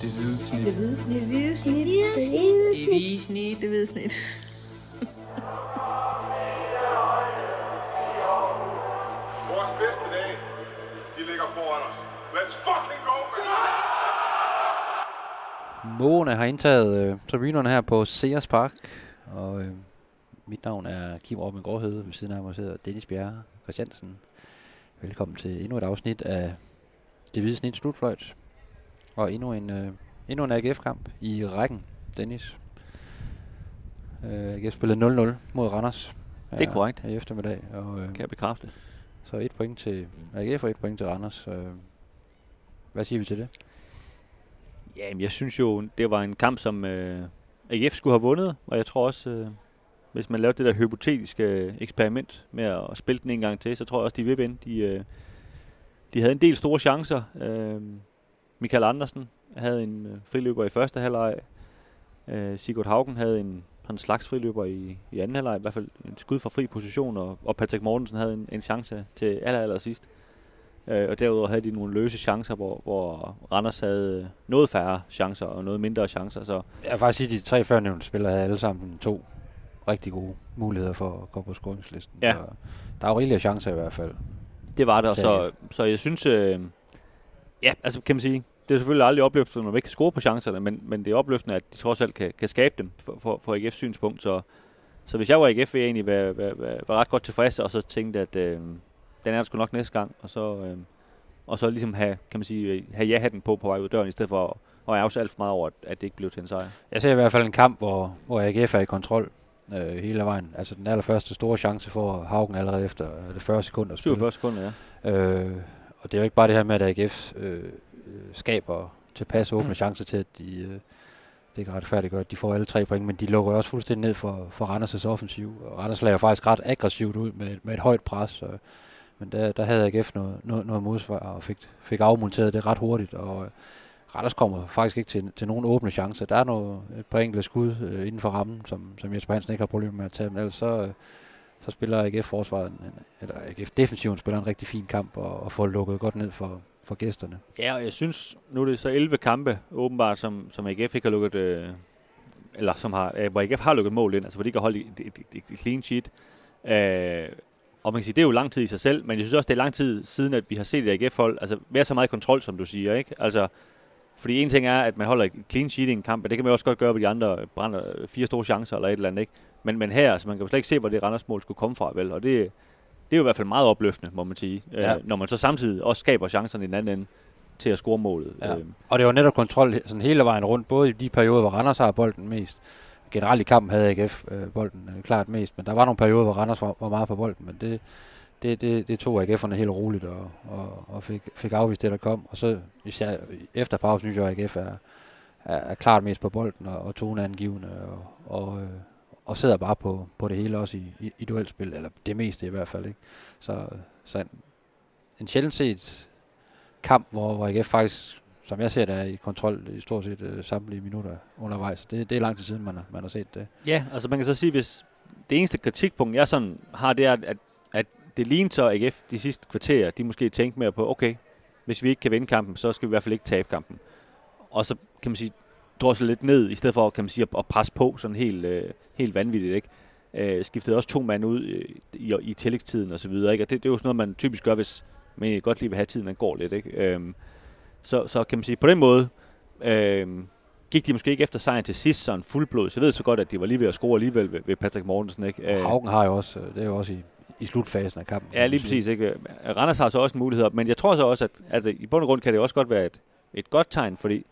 Det hvide snit. Det hvide snit. Det hvide snit. Det hvide Det hvide snit. Det hvide snit. Vores bedste dage, de ligger foran os. Let's fucking go, man! Mågerne har indtaget øh, tribunerne her på Sears Park, og øh, mit navn er Kim Robben Gårdhede. Ved siden af mig sidder Dennis Bjerre Christiansen. Velkommen til endnu et afsnit af Det Hvide Snit Slutfløjt. Og endnu en, øh, endnu en AGF-kamp i rækken, Dennis. Øh, AGF spillede 0-0 mod Randers. Det er korrekt. Her i eftermiddag. Og, øh, Kan jeg bekræfte. så et point til AGF og et point til Randers. Øh, hvad siger vi til det? Ja, men jeg synes jo, det var en kamp, som øh, AGF skulle have vundet, og jeg tror også, øh, hvis man lavede det der hypotetiske øh, eksperiment med at spille den en gang til, så tror jeg også, de vil vinde. De, øh, de havde en del store chancer. Øh, Michael Andersen havde en øh, friløber i første halvleg. Øh, Sigurd Haugen havde en, en slags friløber i, i anden halvleg, i hvert fald en skud fra fri position, og, og Patrick Mortensen havde en, en chance til aller, aller sidst. Øh, og derudover havde de nogle løse chancer, hvor, hvor Randers havde noget færre chancer og noget mindre chancer. Så Jeg vil faktisk sige, at de tre førnævnte spillere havde alle sammen to rigtig gode muligheder for at gå på scoringslisten. Ja. Så der er jo rigelige chancer i hvert fald. det var Til så, så jeg synes, øh, ja, altså kan man sige, det er selvfølgelig aldrig opløftende, når man ikke kan score på chancerne, men, men det er opløftende, at de trods alt kan, kan skabe dem for, for, for AGF's synspunkt. Så, så hvis jeg var AGF, ville jeg egentlig være, være, være, være ret godt tilfreds, og så tænkte, at øh, den er der sgu nok næste gang, og så, øh, og så ligesom have, kan man sige, have ja-hatten på på vej ud af døren, i stedet for at, ærge alt for meget over, at, at det ikke blev til en sejr. Jeg ser i hvert fald en kamp, hvor, hvor AGF er i kontrol øh, hele vejen. Altså den allerførste store chance for Haugen allerede efter øh, det 40 sekunder. 47 sekunder, ja. Øh, og det er jo ikke bare det her med, at AGF øh, øh, skaber tilpas åbne chancer til, at de, øh, det kan retfærdiggøre, at de får alle tre point, men de lukker også fuldstændig ned for, for Randers' offensiv. Og Randers laver faktisk ret aggressivt ud med, med et højt pres, øh, men der, der havde AGF noget, noget, noget modsvar og fik, fik afmonteret det ret hurtigt, og øh, Randers kommer faktisk ikke til, til nogen åbne chancer. Der er noget, et par enkelte skud øh, inden for rammen, som, som Jesper Hansen ikke har problemer med at tage, men ellers så, øh, så spiller AGF-forsvaret, eller AGF-defensiven spiller en rigtig fin kamp og, og får lukket godt ned for, for gæsterne. Ja, og jeg synes, nu er det så 11 kampe, åbenbart, som, som AGF ikke har lukket, øh, eller som har, øh, hvor AGF har lukket mål ind, altså hvor de ikke har holdt et, et, et, et clean sheet. Øh, og man kan sige, det er jo lang tid i sig selv, men jeg synes også, det er lang tid siden, at vi har set et AGF-hold, altså være så meget kontrol, som du siger, ikke? Altså, fordi en ting er, at man holder et clean sheet i en kamp, og det kan man også godt gøre, hvor de andre brænder fire store chancer eller et eller andet, ikke? Men, men her, altså, man kan jo slet ikke se, hvor det Randers mål skulle komme fra, vel? Og det, det er jo i hvert fald meget opløftende, må man sige. Ja. Øh, når man så samtidig også skaber chancerne i den anden ende til at score målet. Ja. Øh, Og det var netop kontrol sådan hele vejen rundt, både i de perioder, hvor Randers har bolden mest. Generelt i kampen havde AGF øh, bolden øh, klart mest, men der var nogle perioder, hvor Randers var, var meget på bolden, men det, det, det, det tog AGF'erne helt roligt og, og, og fik, fik afvist det, der kom. Og så især efter pausen, synes jeg, at AGF er, er, er klart mest på bolden og, og toneangivende og, og, øh, og sidder bare på, på det hele også i, i, i duelspil, eller det meste i hvert fald. Ikke? Så, så en, en sjældent set kamp, hvor, hvor AGF faktisk, som jeg ser det, er i kontrol i stort set øh, samtlige minutter undervejs. Det, det er lang tid siden, man har, man har set det. Ja, altså man kan så sige, hvis det eneste kritikpunkt, jeg sådan har, det er, at, at, det ligner så AGF de sidste kvarterer, de måske tænkte mere på, okay, hvis vi ikke kan vinde kampen, så skal vi i hvert fald ikke tabe kampen. Og så kan man sige, drosle lidt ned, i stedet for kan man sige, at, at presse på sådan helt, øh, helt vanvittigt, ikke? Øh, skiftede også to mand ud øh, i, i tillægstiden og så videre, ikke? Og det, det er jo sådan noget, man typisk gør, hvis man godt lige vil have tiden, den går lidt, ikke? Øhm, så, så kan man sige, på den måde, øhm, gik de måske ikke efter sejren til sidst sådan fuldblod. Så jeg ved så godt, at de var lige ved at score alligevel ved, ved Patrick Mortensen. Ikke? Øh. Haugen har jo også, øh, det er jo også i, i slutfasen af kampen. Ja, lige præcis. Ikke? Randers har så også en mulighed, men jeg tror så også, at, at i bund og grund kan det også godt være et, et godt tegn, fordi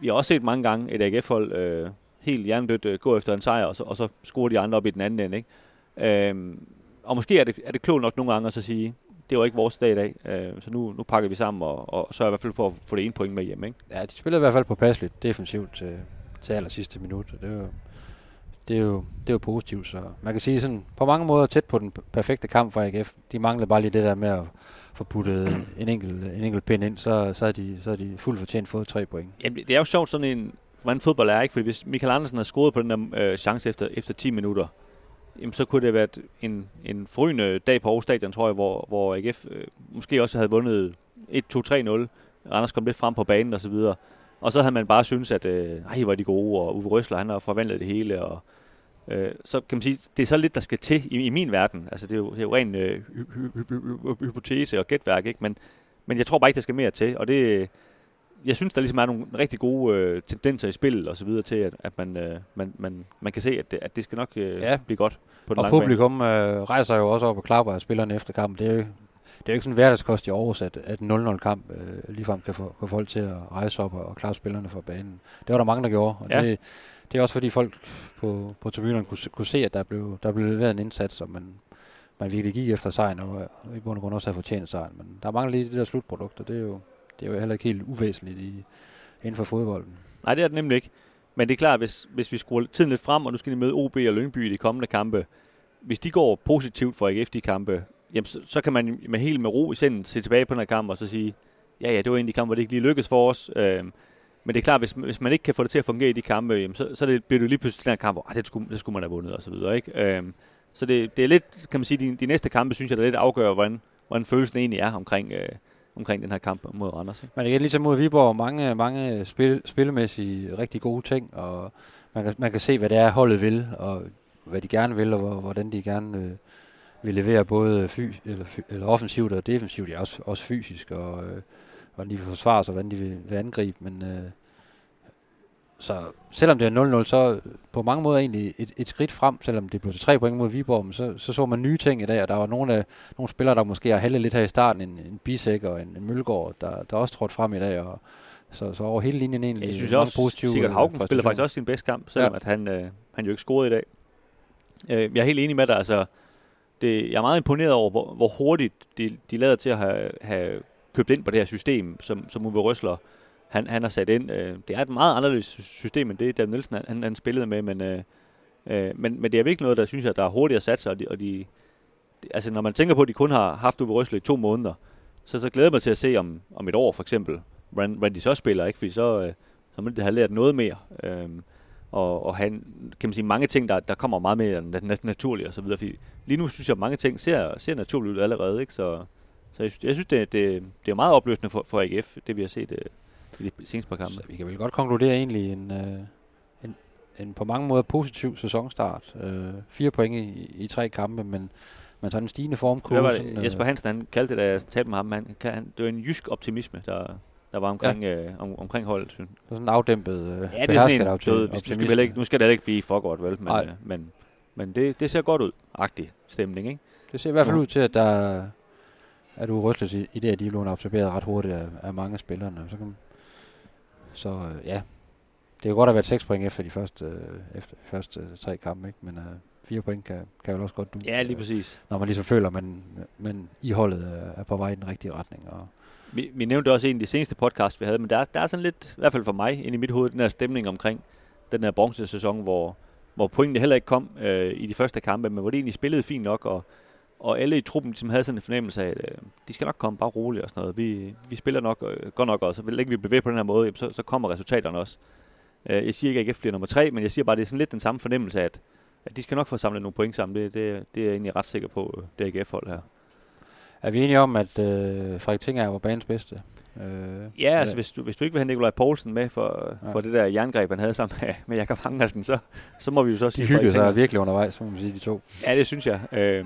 vi har også set mange gange et AGF-hold øh, helt hjernedødt øh, gå efter en sejr, og så, og så score de andre op i den anden ende. Ikke? Øh, og måske er det, er det klogt nok nogle gange at så sige, det var ikke vores dag i dag, øh, så nu, nu pakker vi sammen og, og sørger i hvert fald for at få det ene point med hjem. Ikke? Ja, de spiller i hvert fald påpasseligt defensivt til, til aller sidste minut. og Det er, det, er jo, det er jo positivt, så man kan sige sådan, på mange måder tæt på den perfekte kamp for AGF. De manglede bare lige det der med at få puttet en enkelt, en enkelt pind ind, så, så, er de, så er de fuldt fortjent fået tre point. Jamen, det er jo sjovt sådan en, hvordan fodbold er, ikke? Fordi hvis Michael Andersen havde scoret på den der øh, chance efter, efter 10 minutter, jamen, så kunne det have været en, en forrygende dag på Aarhus Stadion, tror jeg, hvor, hvor AGF øh, måske også havde vundet 1-2-3-0. Anders kom lidt frem på banen og så videre. Og så havde man bare synes at øh, ej, hvor er de gode, og Uwe Røsler, han har forvandlet det hele, og øh, så kan man sige, det er så lidt, der skal til i, i min verden. Altså, det er jo, det er jo ren øh, hy, hy, hy, hy, hypotese og gætværk, ikke? Men, men jeg tror bare ikke, der skal mere til, og det, jeg synes, der ligesom er nogle rigtig gode øh, tendenser i spillet og så videre til, at, at man, øh, man, man, man kan se, at det, at det skal nok øh, ja. blive godt på den Og publikum øh, rejser jo også op og klapper af spillerne efter kampen. Det er jo, det er jo ikke sådan en hverdagskost i Aarhus, at, at en 0-0-kamp øh, ligefrem kan få, få folk til at rejse op og, og klare spillerne fra banen. Det var der mange, der gjorde, og ja. det, det er også fordi folk på, på tribunerne kunne, kunne se, at der blev, der blev leveret en indsats, og man, man virkelig gik efter sejren, og, og i bund og grund også havde fortjent sejren. Men der mangler lige det der slutprodukt, og det er jo, det er jo heller ikke helt uvæsentligt i, inden for fodbolden. Nej, det er det nemlig ikke. Men det er klart, hvis, hvis vi skruer tiden lidt frem, og nu skal de møde OB og Lyngby i de kommende kampe, hvis de går positivt for AGF de kampe, jamen, så, så kan man med helt med ro i sinden se tilbage på den her kamp og så sige, ja, ja, det var en af de kampe, hvor det ikke lige lykkedes for os. Øh, men det er klart, hvis, hvis man ikke kan få det til at fungere i de kampe, jamen, så, så det, bliver det lige pludselig den her kamp, hvor ah, det, skulle, det skulle man have vundet og så videre. Ikke? Øh, så det, det er lidt, kan man sige, de, de næste kampe, synes jeg, der lidt afgør, hvordan, hvordan følelsen egentlig er omkring, øh, omkring den her kamp mod Randers. Ikke? Men igen, ligesom mod Viborg, mange, mange spil, spillemæssige rigtig gode ting, og man kan, man kan se, hvad det er, holdet vil, og hvad de gerne vil, og hvordan de gerne øh, vil levere både fy, eller, eller offensivt og defensivt, ja, også, også fysisk, og øh, hvordan de vil forsvare sig, hvordan de vil, vil angribe, men øh, så selvom det er 0-0, så på mange måder egentlig et, et skridt frem, selvom det blev til tre point mod Viborg, men så, så så man nye ting i dag, og der var nogle, af, nogle spillere, der måske har heldet lidt her i starten, en, en Bisek og en, en Mølgaard, der, der også trådte frem i dag, og så, så over hele linjen egentlig Jeg synes også, positive Sigurd Haugen spiller faktisk også sin bedste kamp, selvom ja. at han, øh, han jo ikke scorede i dag. Øh, jeg er helt enig med dig, altså det, jeg er meget imponeret over, hvor, hvor hurtigt de, de lader til at have, have købt ind på det her system, som, som Uwe Røsler han, han har sat ind. Øh, det er et meget anderledes system end det, Dan Nielsen han, han spillede med, men, øh, øh, men, men det er virkelig noget, der synes jeg, der er hurtigt at satse, og de, og de, altså når man tænker på, at de kun har haft Uwe Røsler i to måneder, så, så glæder jeg mig til at se om, om et år for eksempel, hvordan, hvordan de så spiller, ikke? fordi så, øh, så må de have lært noget mere. Øh, og, og han, kan man sige, mange ting, der, der kommer meget mere naturligt og så videre. Fordi lige nu synes jeg, at mange ting ser, ser naturligt ud allerede, ikke? Så, så jeg, jeg synes, det, det, det er meget opløsende for, for AGF, det vi har set øh, i de seneste par kampe. Så vi kan vel godt konkludere egentlig en, øh, en, en på mange måder positiv sæsonstart. Øh, fire point i, i tre kampe, men men sådan en stigende formkurve. Hvad var det? Jesper Hansen, han kaldte det, da jeg talte med ham, han, han, det var en jysk optimisme, der, der var omkring, ja. øh, om, omkring holdet. Det var sådan en afdæmpet, øh, ja, det er sådan en, død, nu, skal vi ikke, nu skal det ikke blive for godt, vel? Men, øh, men, men det, det ser godt ud. Agtig stemning, ikke? Det ser i hvert fald ud til, at der er du rystet i, i det, at de blev absorberet ret hurtigt af, af mange spillerne. Så, kan, så øh, ja, det kan godt have været 6 point efter de første, øh, efter de første øh, tre kampe, ikke? men øh, fire point kan, kan jo også godt du. Ja, lige præcis. Når man ligesom føler, at man, man i holdet er på vej i den rigtige retning. Og, vi, vi nævnte også en af de seneste podcast, vi havde, men der, der er sådan lidt, i hvert fald for mig, ind i mit hoved, den her stemning omkring den her bronzesæson, hvor, hvor pointene heller ikke kom øh, i de første kampe, men hvor de egentlig spillede fint nok, og, og alle i truppen som havde sådan en fornemmelse af, at øh, de skal nok komme bare roligt og sådan noget. Vi, vi spiller nok øh, godt nok, og så længe vi bevæger på den her måde, så, så kommer resultaterne også. Øh, jeg siger ikke, at AGF bliver nummer tre, men jeg siger bare, at det er sådan lidt den samme fornemmelse af, at, at de skal nok få samlet nogle point sammen. Det, det, det er jeg egentlig ret sikker på, øh, det AGF-hold her. Er vi enige om, at øh, Frederik Tinger er banens bedste? Øh, ja, altså hvis du, hvis du ikke vil have Nikolaj Poulsen med for, ja. for det der jerngreb, han havde sammen med, med Jakob Angersen, så, så må vi jo så sige... De hyggede sig virkelig undervejs, må man sige, de to. Ja, det synes jeg. Øh,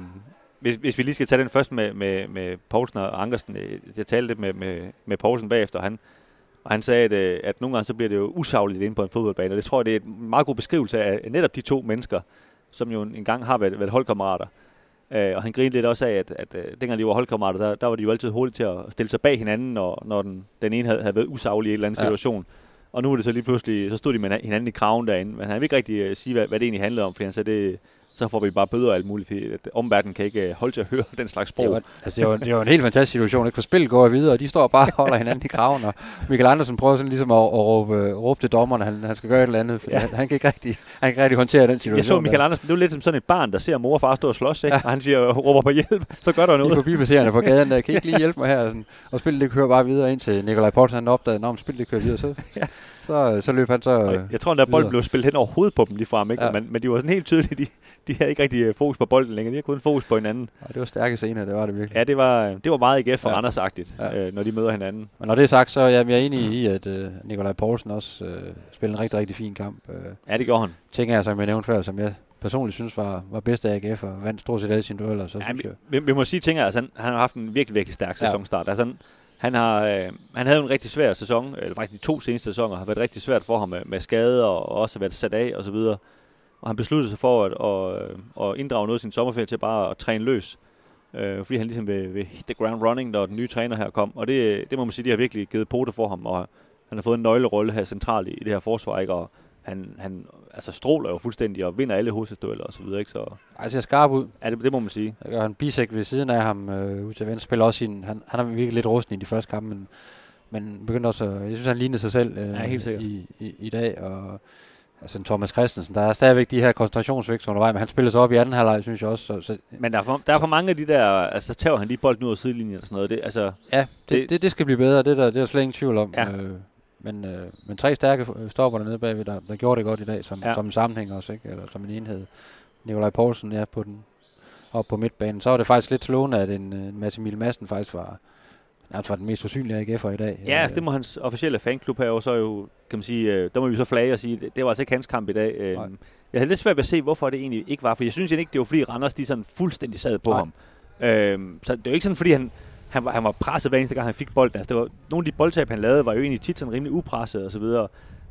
hvis, hvis vi lige skal tage den først med, med, med Poulsen og Ankersen. Øh, jeg talte lidt med, med, med Poulsen bagefter, og han, og han sagde, at, øh, at nogle gange så bliver det jo usagligt inde på en fodboldbane, og det tror jeg, det er en meget god beskrivelse af netop de to mennesker, som jo engang har været, været holdkammerater. Øh, og han grinede lidt også af, at, at, at dengang de var holdkammerater, der, der var de jo altid hurtigt til at stille sig bag hinanden, når, når den, den ene havde, havde været usaglig i en eller anden ja. situation. Og nu er det så lige pludselig, så stod de med hinanden i kraven derinde, men han vil ikke rigtig uh, sige, hvad, hvad det egentlig handlede om, fordi han sagde, det, så får vi bare bøder og alt muligt, fordi at omverdenen kan ikke øh, holde til at høre den slags sprog. Det var, altså det, var, det var en helt fantastisk situation, ikke? for spillet går videre, og de står bare og holder hinanden i kraven, og Michael Andersen prøver sådan ligesom at, at råbe, øh, råbe til dommeren, han, han skal gøre et eller andet, ja. han, han, kan ikke rigtig, han kan ikke rigtig håndtere den situation. Jeg så Michael Andersen, det var lidt som sådan et barn, der ser mor og far stå og slås, ikke? Ja. og han siger, råber på hjælp, så gør der noget. De forbipasserende på gaden, der kan ikke lige hjælpe mig her, sådan, og spillet det kører bare videre, indtil Nikolaj Poulsen han opdagede, at spillet det kører videre, så, ja. Så, så løb han så Jeg tror, der bold blev spillet hen over hovedet på dem lige frem, ikke? Ja. Men, men de var sådan helt tydeligt, de, de havde ikke rigtig øh, fokus på bolden længere. De havde kun fokus på hinanden. Og det var stærke scener, det var det virkelig. Ja, det var, det var meget IGF for Ja. ja. Randers-agtigt, Ja. ja. øh, når de møder hinanden. Men når det er sagt, så er jeg, jeg er enig i, at øh, Nikolaj Poulsen også øh, spillede en rigtig, rigtig fin kamp. Øh, Ja, det gjorde han. ting er, som jeg nævnte før, som jeg personligt synes var, var bedst af AGF, og vandt stort set alle sine dueller, så Ja, synes vi, jeg... vi, vi, må sige ting, altså han, han har haft en virkelig, virkelig stærk Ja. sæsonstart. Altså han, han, har, øh, han havde en rigtig svær sæson, eller faktisk de to seneste sæsoner har været rigtig svært for ham med, med skade og også været sat af og så videre. Og han besluttede sig for at, at, øh, at inddrage noget af sin sommerferie til bare at træne løs. Øh, fordi han ligesom vil, vil hit the ground running, når den nye træner her kom. Og det, det må man sige, de har virkelig givet pote for ham, og han har fået en nøglerolle her centralt i, i det her forsvar, ikke? og han, han altså stråler jo fuldstændig og vinder alle hoveddueller og så videre, ikke? Så Ej, det ser skarp ud. ja, det, det må man sige. Der gør han bisæk ved siden af ham øh, ud til venstre. Spiller også sin, han, han er virkelig lidt rusten i de første kampe, men, men begyndte også, at- jeg synes, han lignede sig selv øh, Ja, helt sikkert. i, i, i, dag. Og, altså Thomas Christensen, der er stadigvæk de her koncentrationsvækster undervejs, men han spiller sig op i anden halvleg, synes jeg også. Så, så, Men der er, for, der er for mange af de der, altså tager han lige bolden ud af sidelinjen og sådan noget. Det, altså, ja, det, Det- det, det, det skal blive bedre, det er der, det er der slet ingen tvivl om. Ja. Øh, men, øh, men tre stærke øh, stopper dernede bagved, der, der gjorde det godt i dag, som, Ja. som en sammenhæng også, ikke? eller som en enhed. Nikolaj Poulsen, ja, på den, op på midtbanen. Så var det faktisk lidt slående, at en, en Mads Emil Madsen faktisk var, nærmest var den mest usynlige AGF'er i dag. ja, altså, det må hans officielle fanklub her jo så jo, kan man sige, øh, der må vi så flage og sige, det, var altså ikke hans kamp i dag. Øh, Nej. jeg havde lidt svært ved at se, hvorfor det egentlig ikke var, for jeg synes egentlig ikke, det var fordi Randers, de sådan fuldstændig sad på Nej. ham. Øh, så det er jo ikke sådan, fordi han, han, var, han var presset hver eneste gang, han fik bolden. Altså, det var, nogle af de boldtab, han lavede, var jo egentlig tit sådan rimelig upresset og så videre.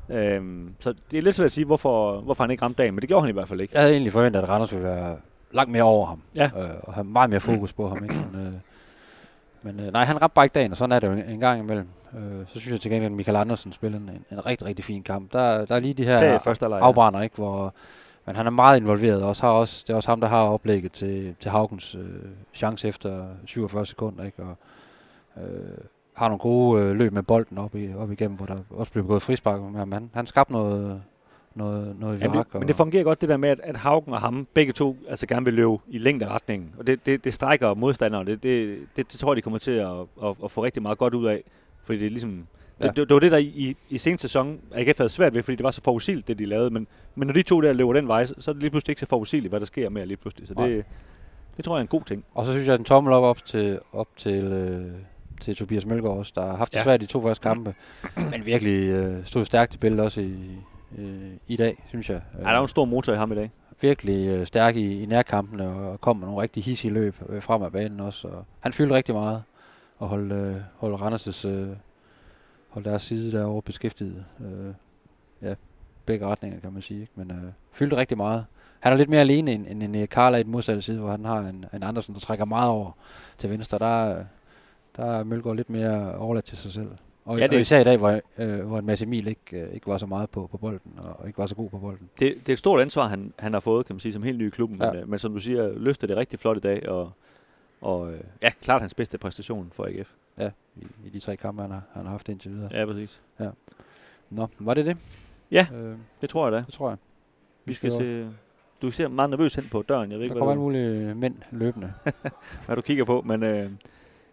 Øhm, så det er lidt svært at sige, hvorfor, hvorfor han ikke ramte dagen, men det gjorde han i hvert fald ikke. Jeg havde egentlig forventet, at Randers ville være langt mere over ham. Ja. Øh, og have meget mere fokus på ham. Ikke? Men, øh, men øh, nej, han ramte bare ikke dagen, og sådan er det jo en, en gang imellem. Øh, så synes jeg til gengæld, at Michael Andersen spillede en, en rigtig, rigtig fin kamp. Der, der er lige de her afbrænder, ikke? Hvor, men han er meget involveret. Også har også, det er også ham, der har oplægget til, til Haugens øh, chance efter 47 sekunder. Ikke? Og, øh, har nogle gode øh, løb med bolden op, i, op igennem, hvor der også blev begået frispark. Men han, han skabte noget, noget, noget Ja, virak. det, men det fungerer godt det der med, at, at Haugen og ham begge to altså gerne vil løbe i længderetningen. Og det, det, det strækker modstanderen. Det, det, det, det tror jeg, de kommer til at, at, at få rigtig meget godt ud af. Fordi det er ligesom... Ja. Det, det, det, var det, der i, i, seneste sæson AGF havde svært ved, fordi det var så forudsigeligt, det de lavede. Men, men når de to der løber den vej, så, er det lige pludselig ikke så forudsigeligt, hvad der sker mere lige pludselig. Så Nej. det, det tror jeg er en god ting. Og så synes jeg, at en tommel op, op til, op til, øh, til Tobias Mølgaard også, der har haft det Ja. svært i de to første kampe, men virkelig øh, stod stærkt i billedet også i, øh, i dag, synes jeg. Ja, der er en stor motor i ham i dag. virkelig øh, stærk i, i nærkampene og kom med nogle rigtig hissige løb øh, frem af banen også. Og han fyldte rigtig meget og holdt, øh, holdt Randers' øh, holdt deres side derovre beskæftiget. Øh, ja, begge retninger kan man sige. Ikke? Men øh, fyldte rigtig meget. Han er lidt mere alene end, end, end Karla i den modsatte side, hvor han har en, en Andersen, der trækker meget over til venstre. Der, der er Mølgaard lidt mere overladt til sig selv. Og, Ja, det- og især i dag, hvor, øh, hvor en Mads Emil ikke, øh, ikke var så meget på, på bolden, og, ikke var så god på bolden. Det, det er et stort ansvar, han, han har fået, kan man sige, som helt ny i klubben. Ja. Ja. Men, øh, men som du siger, løfter det rigtig flot i dag, og, og øh, ja, klart hans bedste præstation for AGF. Ja, i, i de tre kampe, han har, han har haft indtil videre. Ja, præcis. Nå, var det det? Ja. Øh, Det tror jeg da. det tror jeg. Vi skal Jo. se... Du ser meget nervøs hen på døren. Jeg ved Der ikke, kommer hvad alle mulige mænd løbende. hvad du kigger på, men øh,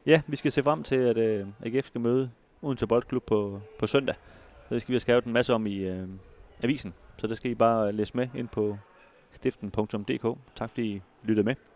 ja, vi skal se frem til, at øh, AGF skal møde Odense Boldklub på, på søndag. Så det skal vi have skrevet en masse om i øh, avisen. Så det skal I bare læse med ind på stiften.dk. Tak fordi I lyttede med.